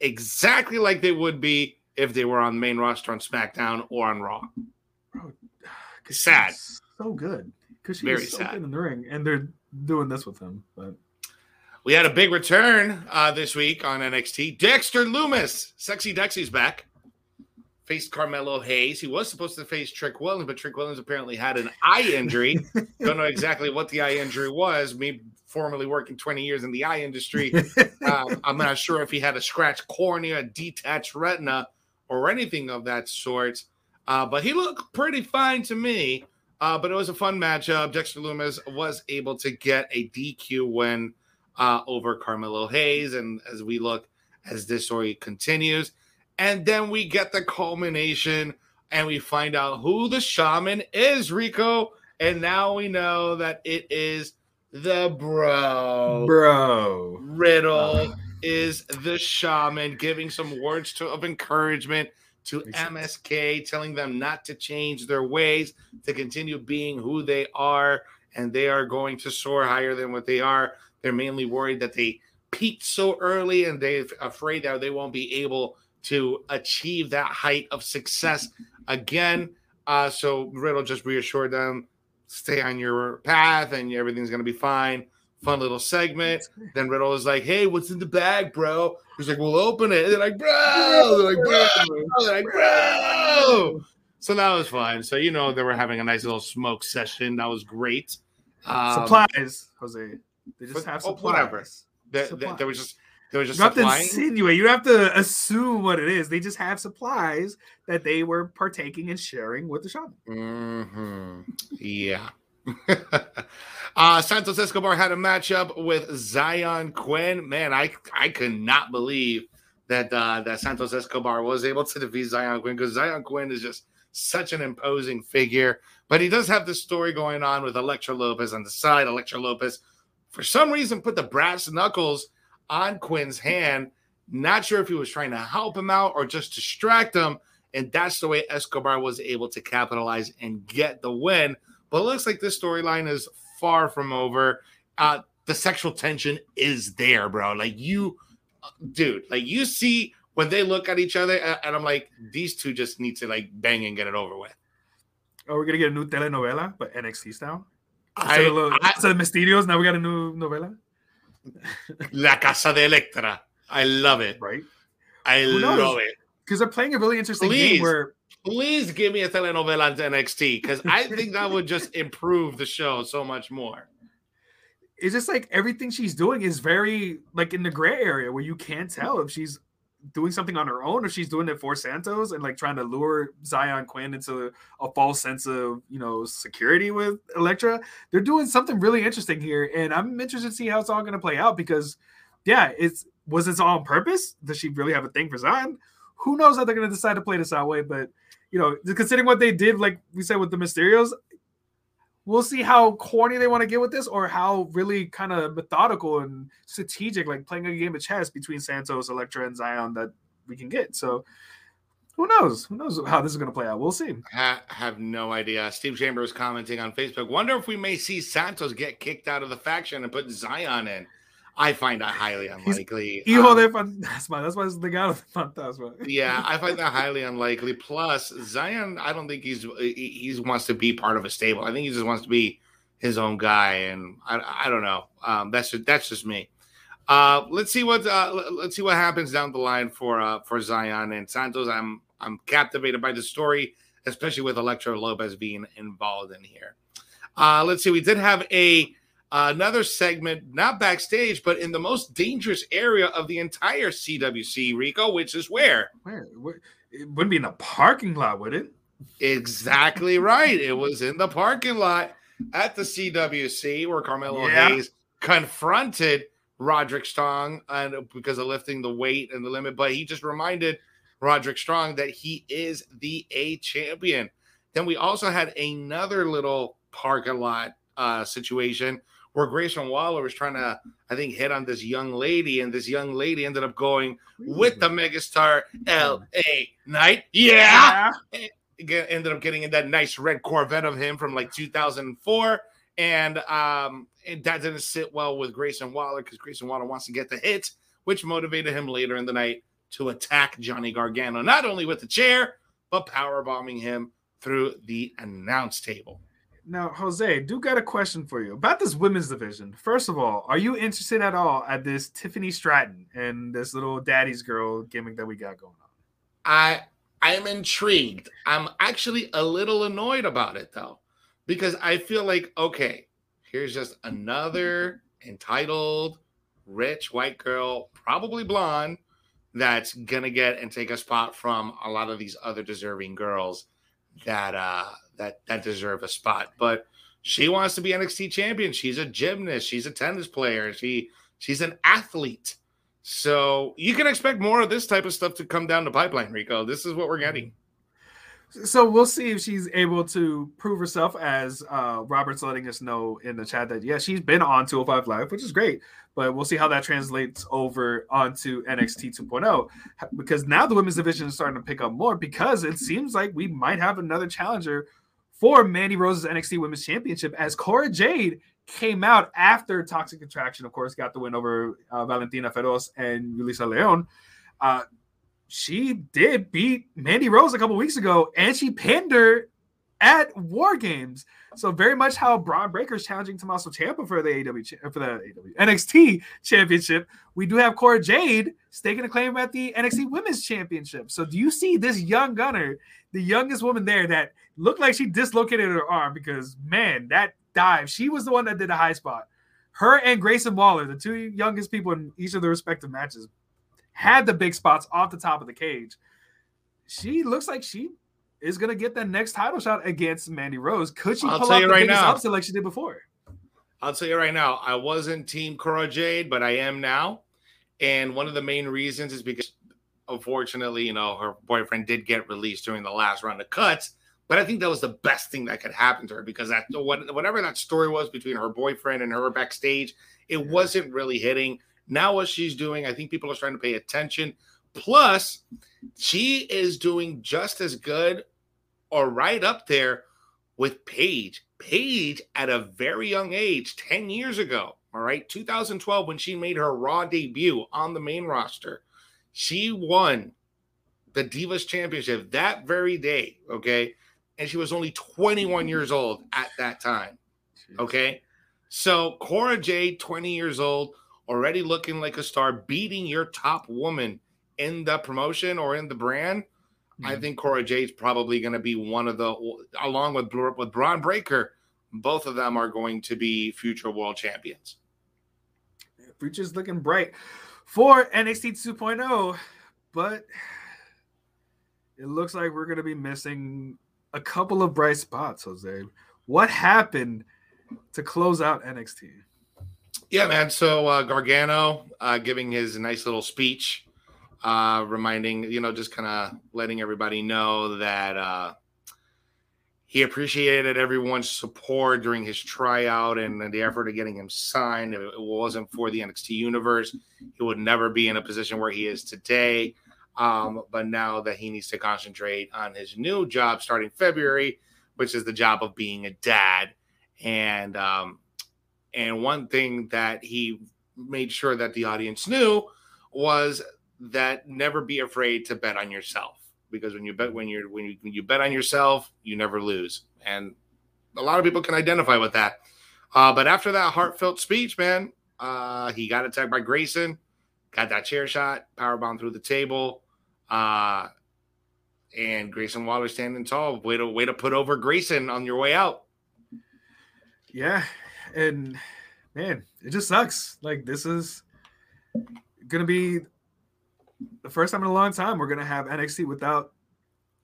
exactly like they would be if they were on the main roster on SmackDown or on Raw. Bro, sad. So good. Because she's so sad. good in the ring, and they're doing this with him. But we had a big return uh, this week on NXT. Dexter Lumis, Sexy Dexy's back. Faced Carmelo Hayes. He was supposed to face Trick Williams, but Trick Williams apparently had an eye injury. Don't know exactly what the eye injury was. Me formerly working 20 years in the eye industry. uh, I'm not sure if he had a scratched cornea, a detached retina, or anything of that sort. Uh, but he looked pretty fine to me. Uh, but it was a fun matchup. Dexter Lumis was able to get a DQ win uh, over Carmelo Hayes. And as we look as this story continues, and then we get the culmination and we find out who the shaman is, Rico. And now we know that it is the bro. Bro. Riddle uh, is the shaman giving some words to, of encouragement to MSK, telling them not to change their ways, to continue being who they are, and they are going to soar higher than what they are. They're mainly worried that they peaked so early and they're afraid that they won't be able to achieve that height of success again. Uh, so Riddle just reassured them, stay on your path and everything's going to be fine. Fun little segment. Then Riddle is like, hey, what's in the bag, bro? He's like, we'll open it. And they're like, bro. They're like, bro. They're like, bro. So that was fun. So, you know, they were having a nice little smoke session. That was great. Um, supplies, Jose. They just have supplies. Whatever. There, there, there was just there was just you have to insinuate. You have to assume what it is. They just have supplies that they were partaking and sharing with the shaman. Mm-hmm. Yeah. uh, Santos Escobar had a matchup with Xyon Quinn. Man, I I could not believe that uh, that Santos Escobar was able to defeat Xyon Quinn because Xyon Quinn is just such an imposing figure. But he does have this story going on with Elektra Lopez on the side. Elektra Lopez, for some reason, put the brass knuckles on Quinn's hand. Not sure if he was trying to help him out or just distract him. And that's the way Escobar was able to capitalize and get the win. But it looks like this storyline is far from over. Uh, the sexual tension is there, bro. Like you, dude, like you see when they look at each other, and I'm like, these two just need to like bang and get it over with. Oh, we're gonna get a new telenovela, but NXT style. Instead, I, of, little, I, instead of Mysterios, now we got a new novela. La Casa de Electra. I love it. Right. I love it. Because they're playing a really interesting please, game where please give me a telenovela on NXT because I think that would just improve the show so much more. It's just like everything she's doing is very like in the gray area where you can't tell if she's doing something on her own or she's doing it for Santos and like trying to lure Xyon Quinn into a false sense of you know security with Elektra. They're doing something really interesting here, and I'm interested to see how it's all going to play out because, yeah, it's was this all on purpose? Does she really have a thing for Xyon? Who knows how they're going to decide to play this that way? But you know, considering what they did, like we said with the Mysterios, we'll see how corny they want to get with this or how really kind of methodical and strategic, like playing a game of chess between Santos, Elektra, and Xyon that we can get. So who knows? Who knows how this is going to play out? We'll see. Ha- have no idea. Steve Chambers commenting on Facebook. Wonder if we may see Santos get kicked out of the faction and put Xyon in. I find that highly unlikely. Hijo um, de fantasma. That's why it's the god of fantasma. yeah, I find that highly unlikely. Plus, Xyon, I don't think he's he, he wants to be part of a stable. I think he just wants to be his own guy, and I, I don't know. Um, that's just, that's just me. Uh, let's see what uh, let's see what happens down the line for uh, for Xyon and Santos. I'm I'm captivated by the story, especially with Elektra Lopez being involved in here. Uh, let's see. We did have a another segment, not backstage, but in the most dangerous area of the entire CWC, Rico, which is where? Where? where? It wouldn't be in a parking lot, would it? Exactly right. It was in the parking lot at the CWC where Carmelo yeah. Hayes confronted Roderick Strong and because of lifting the weight and the limit, but he just reminded Roderick Strong that he is the A champion. Then we also had another little parking lot uh, situation where Grayson Waller was trying to, I think, hit on this young lady, and this young lady ended up going with the megastar L.A. Knight. Yeah. yeah. Ended up getting in that nice red Corvette of him from like 2004. And um, that didn't sit well with Grayson Waller because Grayson Waller wants to get the hit, which motivated him later in the night to attack Johnny Gargano, not only with the chair, but power bombing him through the announce table. Now, Jose, do got a question for you about this women's division. First of all, are you interested at all at this Tiffany Stratton and this little daddy's girl gimmick that we got going on? I I'm intrigued. I'm actually a little annoyed about it though, because I feel like okay, here's just another entitled, rich white girl, probably blonde, that's gonna get and take a spot from a lot of these other deserving girls that uh that that deserve a spot. But she wants to be NXT champion. She's a gymnast. She's a tennis player. She She's an athlete. So you can expect more of this type of stuff to come down the pipeline, Rico. This is what we're getting. So we'll see if she's able to prove herself as uh, Robert's letting us know in the chat that yeah, she's been on 205 Live, which is great. But we'll see how that translates over onto NXT 2.0 because now the women's division is starting to pick up more because it seems like we might have another challenger for Mandy Rose's NXT Women's Championship as Cora Jade came out after Toxic Attraction, of course, got the win over uh, Valentina Feroz and Yulisa Leon. Uh, she did beat Mandy Rose a couple weeks ago, and she pinned her at War Games. So very much how Bron Breakker's challenging Tommaso Ciampa for the AW for the AW, NXT Championship. We do have Cora Jade staking a claim at the NXT Women's Championship. So do you see this young gunner, the youngest woman there, that looked like she dislocated her arm because man, that dive, she was the one that did the high spot. Her and Grayson Waller, the two youngest people in each of the respective matches, had the big spots off the top of the cage. She looks like she is gonna get that next title shot against Mandy Rose. Could she I'll pull off the right biggest now, upset like she did before? I'll tell you right now, I wasn't Team Cora Jade, but I am now. And one of the main reasons is because, unfortunately, you know, her boyfriend did get released during the last round of cuts. But I think that was the best thing that could happen to her because that whatever that story was between her boyfriend and her backstage, it wasn't really hitting. Now, what she's doing, I think people are starting to pay attention. Plus, she is doing just as good or right up there with Paige. Paige at a very young age, 10 years ago, all right, 2012, when she made her Raw debut on the main roster, she won the Divas Championship that very day, okay? And she was only 21 years old at that time, okay? So Cora Jade, 20 years old, already looking like a star, beating your top woman in the promotion or in the brand, mm-hmm. I think Cora Jade's probably going to be one of the, along with with Bron Breakker, both of them are going to be future world champions. Future's looking bright for NXT 2.0, but it looks like we're going to be missing a couple of bright spots, Jose. What happened to close out NXT? Yeah, man. So uh, Gargano uh, giving his nice little speech, uh, reminding you know, just kind of letting everybody know that uh, he appreciated everyone's support during his tryout and the effort of getting him signed. If it wasn't for the NXT universe, he would never be in a position where he is today. Um, but now that he needs to concentrate on his new job starting February, which is the job of being a dad, and um, and one thing that he made sure that the audience knew was that never be afraid to bet on yourself because when you bet when you're when you when you bet on yourself, you never lose. And a lot of people can identify with that. Uh, but after that heartfelt speech, man, uh, he got attacked by Grayson, got that chair shot, power bomb through the table. Uh, and Grayson Waller standing tall. Way to way to put over Grayson on your way out. Yeah, and man, it just sucks. Like this is gonna be the first time in a long time we're gonna have NXT without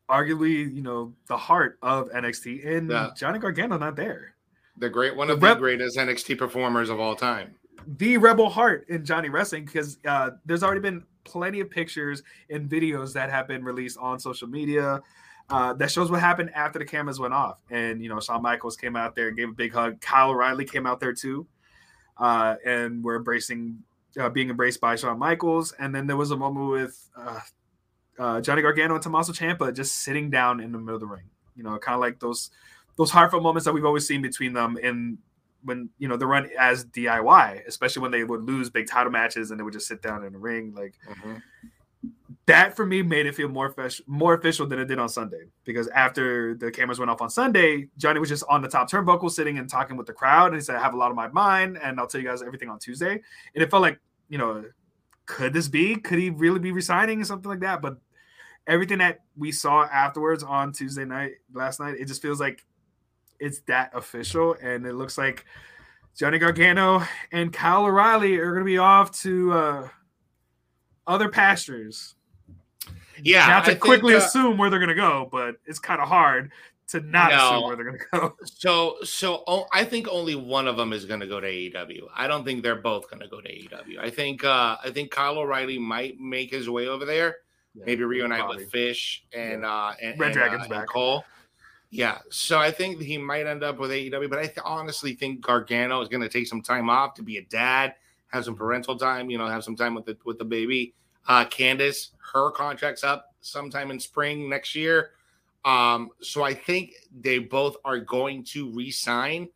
arguably, you know, the heart of NXT and yeah. Johnny Gargano not there. The great one of the, the greatest NXT performers of all time. The rebel heart in Johnny Wrestling because uh, there's already been plenty of pictures and videos that have been released on social media uh, that shows what happened after the cameras went off. And you know, Shawn Michaels came out there, and gave a big hug. Kyle O'Reilly came out there too, uh, and we're embracing, uh, being embraced by Shawn Michaels. And then there was a moment with uh, uh, Johnny Gargano and Tommaso Ciampa just sitting down in the middle of the ring. You know, kind of like those those heartfelt moments that we've always seen between them in when you know the run as DIY, especially when they would lose big title matches and they would just sit down in the ring. Like mm-hmm that for me made it feel more fresh, more official than it did on Sunday. Because after the cameras went off on Sunday, Johnny was just on the top turnbuckle, sitting and talking with the crowd, and he said, "I have a lot on my mind, and I'll tell you guys everything on Tuesday." And it felt like, you know, could this be? Could he really be resigning or something like that? But everything that we saw afterwards on Tuesday night, last night, it just feels like it's that official, and it looks like Johnny Gargano and Kyle O'Reilly are going to be off to uh, other pastures yeah, not to quickly think, uh, assume where they're going to go, but it's kind of hard to not No. assume where they're going to go. So, so oh, I think only one of them is going to go to AEW. I don't think they're both going to go to AEW. I think, uh, I think Kyle O'Reilly might make his way over there. Maybe reunite with Fish and uh, and, Red and, Dragon's uh, and back. Cole. Yeah, so I think he might end up with AEW, but I th- honestly think Gargano is going to take some time off to be a dad, have some parental time, you know, have some time with the with the baby. Uh, Candice, her contract's up sometime in spring next year. Um, so I think they both are going to re-sign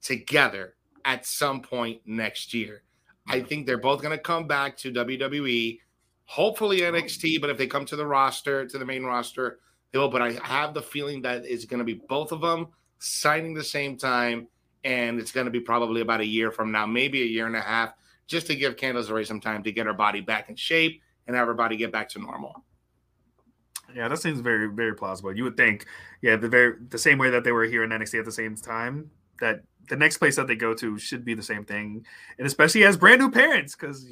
together at some point next year. I think they're both going to come back to WWE, hopefully NXT, but if they come to the roster, to the main roster, will. But I have the feeling that it's going to be both of them signing the same time, and it's going to be probably about a year from now, maybe a year and a half, just to give Candice LeRae some time to get her body back in shape and have her body get back to normal. Yeah, that seems very, very plausible. You would think, yeah, the very the same way that they were here in NXT at the same time, that the next place that they go to should be the same thing, and especially as brand new parents, because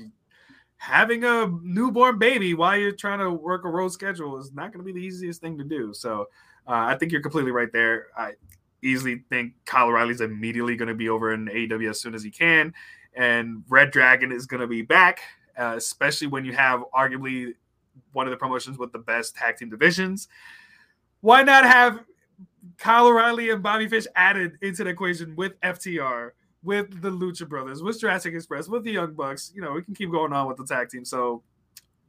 having a newborn baby while you're trying to work a road schedule is not going to be the easiest thing to do. So, uh, I think you're completely right there. I easily think Kyle O'Reilly's immediately going to be over in AEW as soon as he can, and Red Dragon is going to be back, uh, especially when you have arguably one of the promotions with the best tag team divisions. Why not have Kyle O'Reilly and Bobby Fish added into the equation with FTR, with the Lucha Brothers, with Jurassic Express, with the Young Bucks? You know, we can keep going on with the tag team. So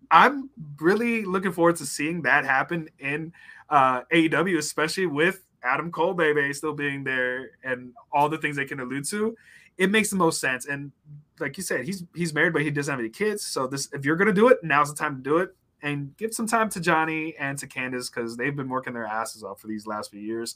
I'm really looking forward to seeing that happen in uh, AEW, especially with Adam Cole, baby, still being there and all the things they can allude to. It makes the most sense. And like you said, he's he's married, but he doesn't have any kids. So this, if you're gonna do it, now's the time to do it and give some time to Johnny and to Candice because they've been working their asses off for these last few years.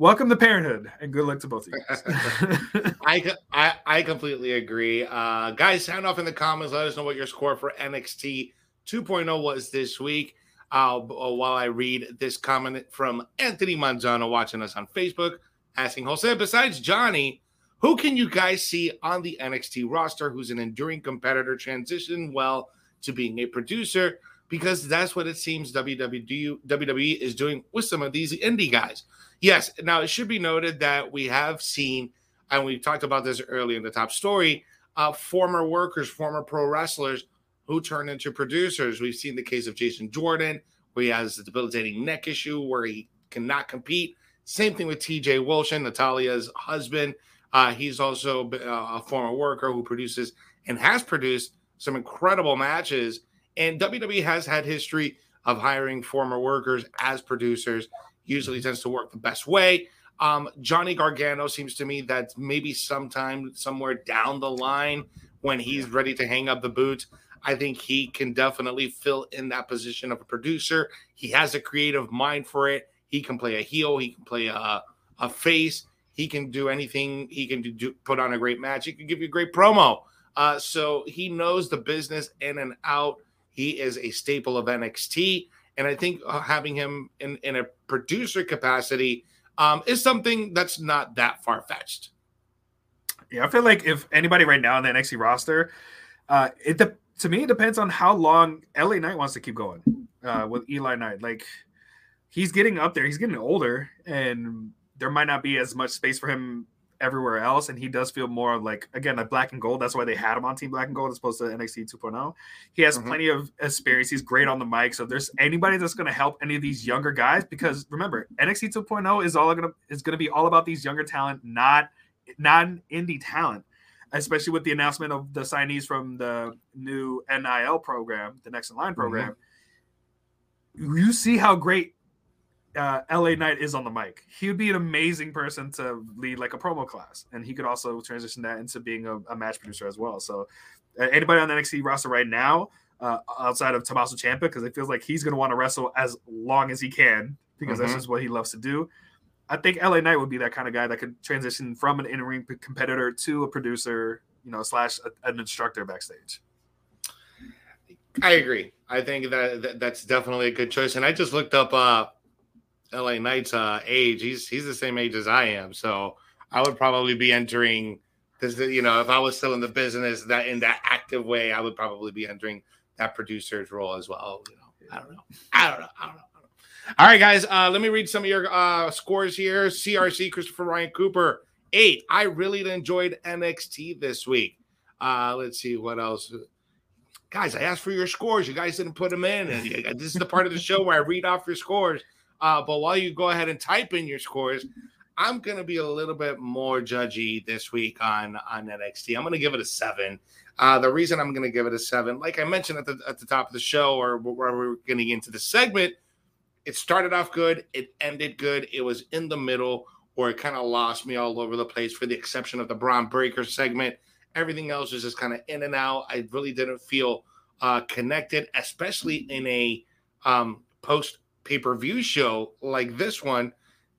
Welcome to parenthood and good luck to both of you. I, I I completely agree. Uh, guys, sound off in the comments. Let us know what your score for NXT 2.0 was this week. Uh, uh, while I read this comment from Anthony Manzano watching us on Facebook, asking Jose, besides Johnny, who can you guys see on the NXT roster who's an enduring competitor transition well to being a producer? Because that's what it seems WWE, WWE is doing with some of these indie guys. Yes, now it should be noted that we have seen and we talked about this earlier in the top story, uh, former workers, former pro wrestlers who turn into producers. We've seen the case of Jason Jordan, where he has a debilitating neck issue where he cannot compete. Same thing with TJ Wilson, Natalya's husband. Uh, he's also uh, a former worker who produces and has produced some incredible matches. And WWE has had history of hiring former workers as producers. Usually tends to work the best way. Um, Johnny Gargano seems to me that maybe sometime somewhere down the line when he's ready to hang up the boots, I think he can definitely fill in that position of a producer. He has a creative mind for it. He can play a heel. He can play a, a face. He can do anything. He can do, put on a great match. He can give you a great promo. Uh, so he knows the business in and out. He is a staple of NXT, and I think uh, having him in in a producer capacity um, is something that's not that far fetched. Yeah, I feel like if anybody right now on the NXT roster, uh, it de- to me it depends on how long LA Knight wants to keep going uh, with Eli Knight. Like he's getting up there, he's getting older, and there might not be as much space for him everywhere else. And he does feel more like again like black and gold. That's why they had him on Team Black and Gold as opposed to NXT 2.0. He has Mhm. plenty of experience. He's great on the mic. So if there's anybody that's going to help any of these younger guys, because remember NXT 2.0 is all gonna is going to be all about these younger talent, not non indie talent, especially with the announcement of the signees from the new NIL program, the Next in Line program. You see how great uh, LA Knight is on the mic. He would be an amazing person to lead like a promo class, and he could also transition that into being a, a match producer as well. So, uh, anybody on the NXT roster right now, uh, outside of Tommaso Ciampa, because it feels like he's going to want to wrestle as long as he can because that's Mhm. just what he loves to do. I think LA Knight would be that kind of guy that could transition from an in-ring competitor to a producer, you know, slash a, an instructor backstage. I agree. I think that, that that's definitely a good choice. And I just looked up uh, LA Knight's uh, age. He's he's the same age as I am, so I would probably be entering this. You know, if I was still in the business that in that active way, I would probably be entering that producer's role as well. You know, I don't know. I don't know. I don't know. All right, guys. Uh, let me read some of your uh, scores here. CRC Christopher Ryan Cooper eight. I really enjoyed NXT this week. Uh, let's see what else. Guys, I asked for your scores. You guys didn't put them in. And this is the part of the show where I read off your scores. Uh, but while you go ahead and type in your scores, I'm gonna be a little bit more judgy this week on on NXT. I'm gonna give it a seven. Uh, the reason I'm gonna give it a seven, like I mentioned at the at the top of the show, or where we're getting into the segment, it started off good, it ended good, it was in the middle, or it kind of lost me all over the place, for the exception of the Bron Breakker segment. Everything else was just kind of in and out. I really didn't feel uh, connected, especially in a um, post pay per view show like this one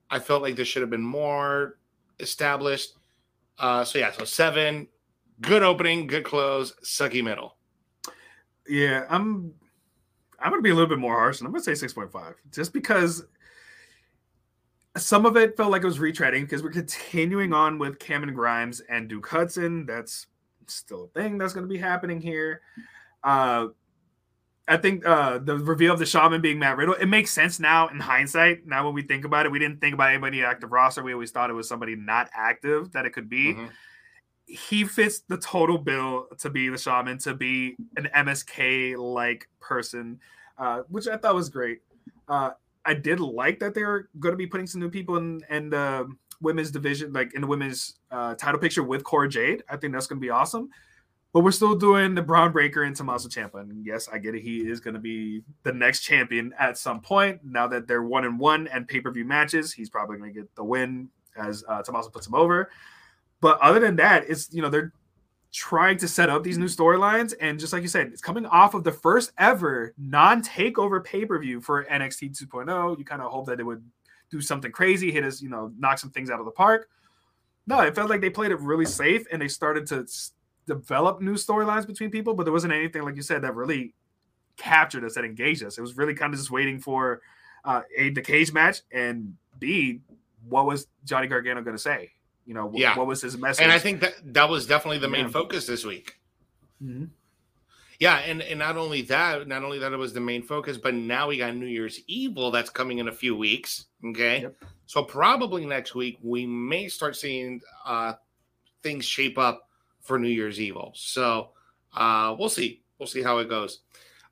I felt like there should have been more established. Uh, so yeah, so seven, good opening, good close, sucky middle. Yeah, I'm I'm gonna be a little bit more harsh, and I'm gonna say six point five, just because some of it felt like it was retreading because we're continuing on with Cameron Grimes and Duke Hudson. That's still a thing that's gonna be happening here. Uh, I think uh, the reveal of the shaman being Matt Riddle, it makes sense now in hindsight. Now when we think about it, we didn't think about anybody active roster. We always thought it was somebody not active that it could be. Mm-hmm. He fits the total bill to be the shaman, to be an MSK like person, uh, which I thought was great. Uh, I did like that they're going to be putting some new people in, the women's division, like in the women's uh, title picture with Cora Jade. I think that's going to be awesome. But we're still doing the Bron Breakker and Tommaso Ciampa. And yes, I get it. He is going to be the next champion at some point. Now that they're one and one and pay per view matches, he's probably going to get the win as uh, Tommaso puts him over. But other than that, it's you know they're trying to set up these new storylines, and just like you said, it's coming off of the first ever non takeover pay per view for NXT 2.0. You kind of hope that it would do something crazy, hit us, you know, knock some things out of the park. No, it felt like they played it really safe, and they started to develop new storylines between people, but there wasn't anything like you said that really captured us that engaged us. It was really kind of just waiting for uh, a the cage match and b what was Johnny Gargano going to say? You know, yeah. what was his message? And I think that that was definitely the main yeah. focus this week. Mm-hmm. Yeah, and and not only that, not only that it was the main focus, but now we got New Year's Evil that's coming in a few weeks. Okay, yep. so probably next week we may start seeing uh, things shape up for New Year's Evil. So uh, we'll see. We'll see how it goes.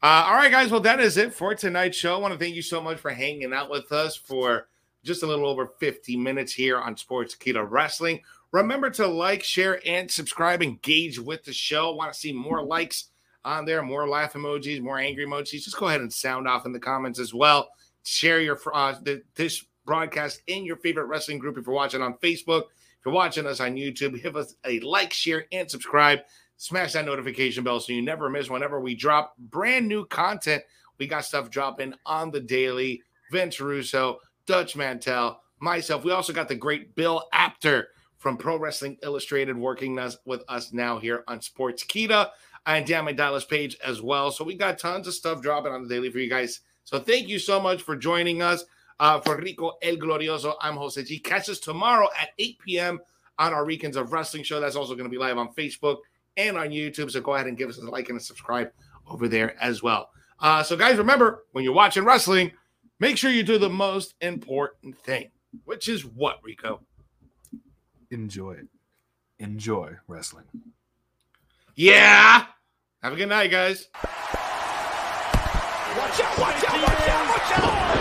Uh, all right, guys. Well, that is it for tonight's show. I want to thank you so much for hanging out with us for just a little over 50 minutes here on Sportskeeda Wrestling. Remember to like, share, and subscribe. Engage with the show. Want to see more likes on there, more laugh emojis, more angry emojis? Just go ahead and sound off in the comments as well. Share your uh, this broadcast in your favorite wrestling group if you're watching on Facebook. If you're watching us on YouTube, give us a like, share, and subscribe. Smash that notification bell so you never miss whenever we drop brand new content. We got stuff dropping on the daily. Vince Russo, Dutch Mantell, myself. We also got the great Bill Apter from Pro Wrestling Illustrated working us, with us now here on Sportskeeda and Diamond Dallas Page as well. So we got tons of stuff dropping on the daily for you guys. So thank you so much for joining us. Uh, for Rico El Glorioso, I'm Jose G. Catch us tomorrow at 8 p.m. on our Weekends of Wrestling show. That's also going to be live on Facebook and on YouTube. So go ahead and give us a like and a subscribe over there as well. Uh, so, guys, remember when you're watching wrestling, make sure you do the most important thing, which is what, Rico? Enjoy it. Enjoy wrestling. Yeah. Have a good night, guys. Watch out, watch out, watch out, watch out.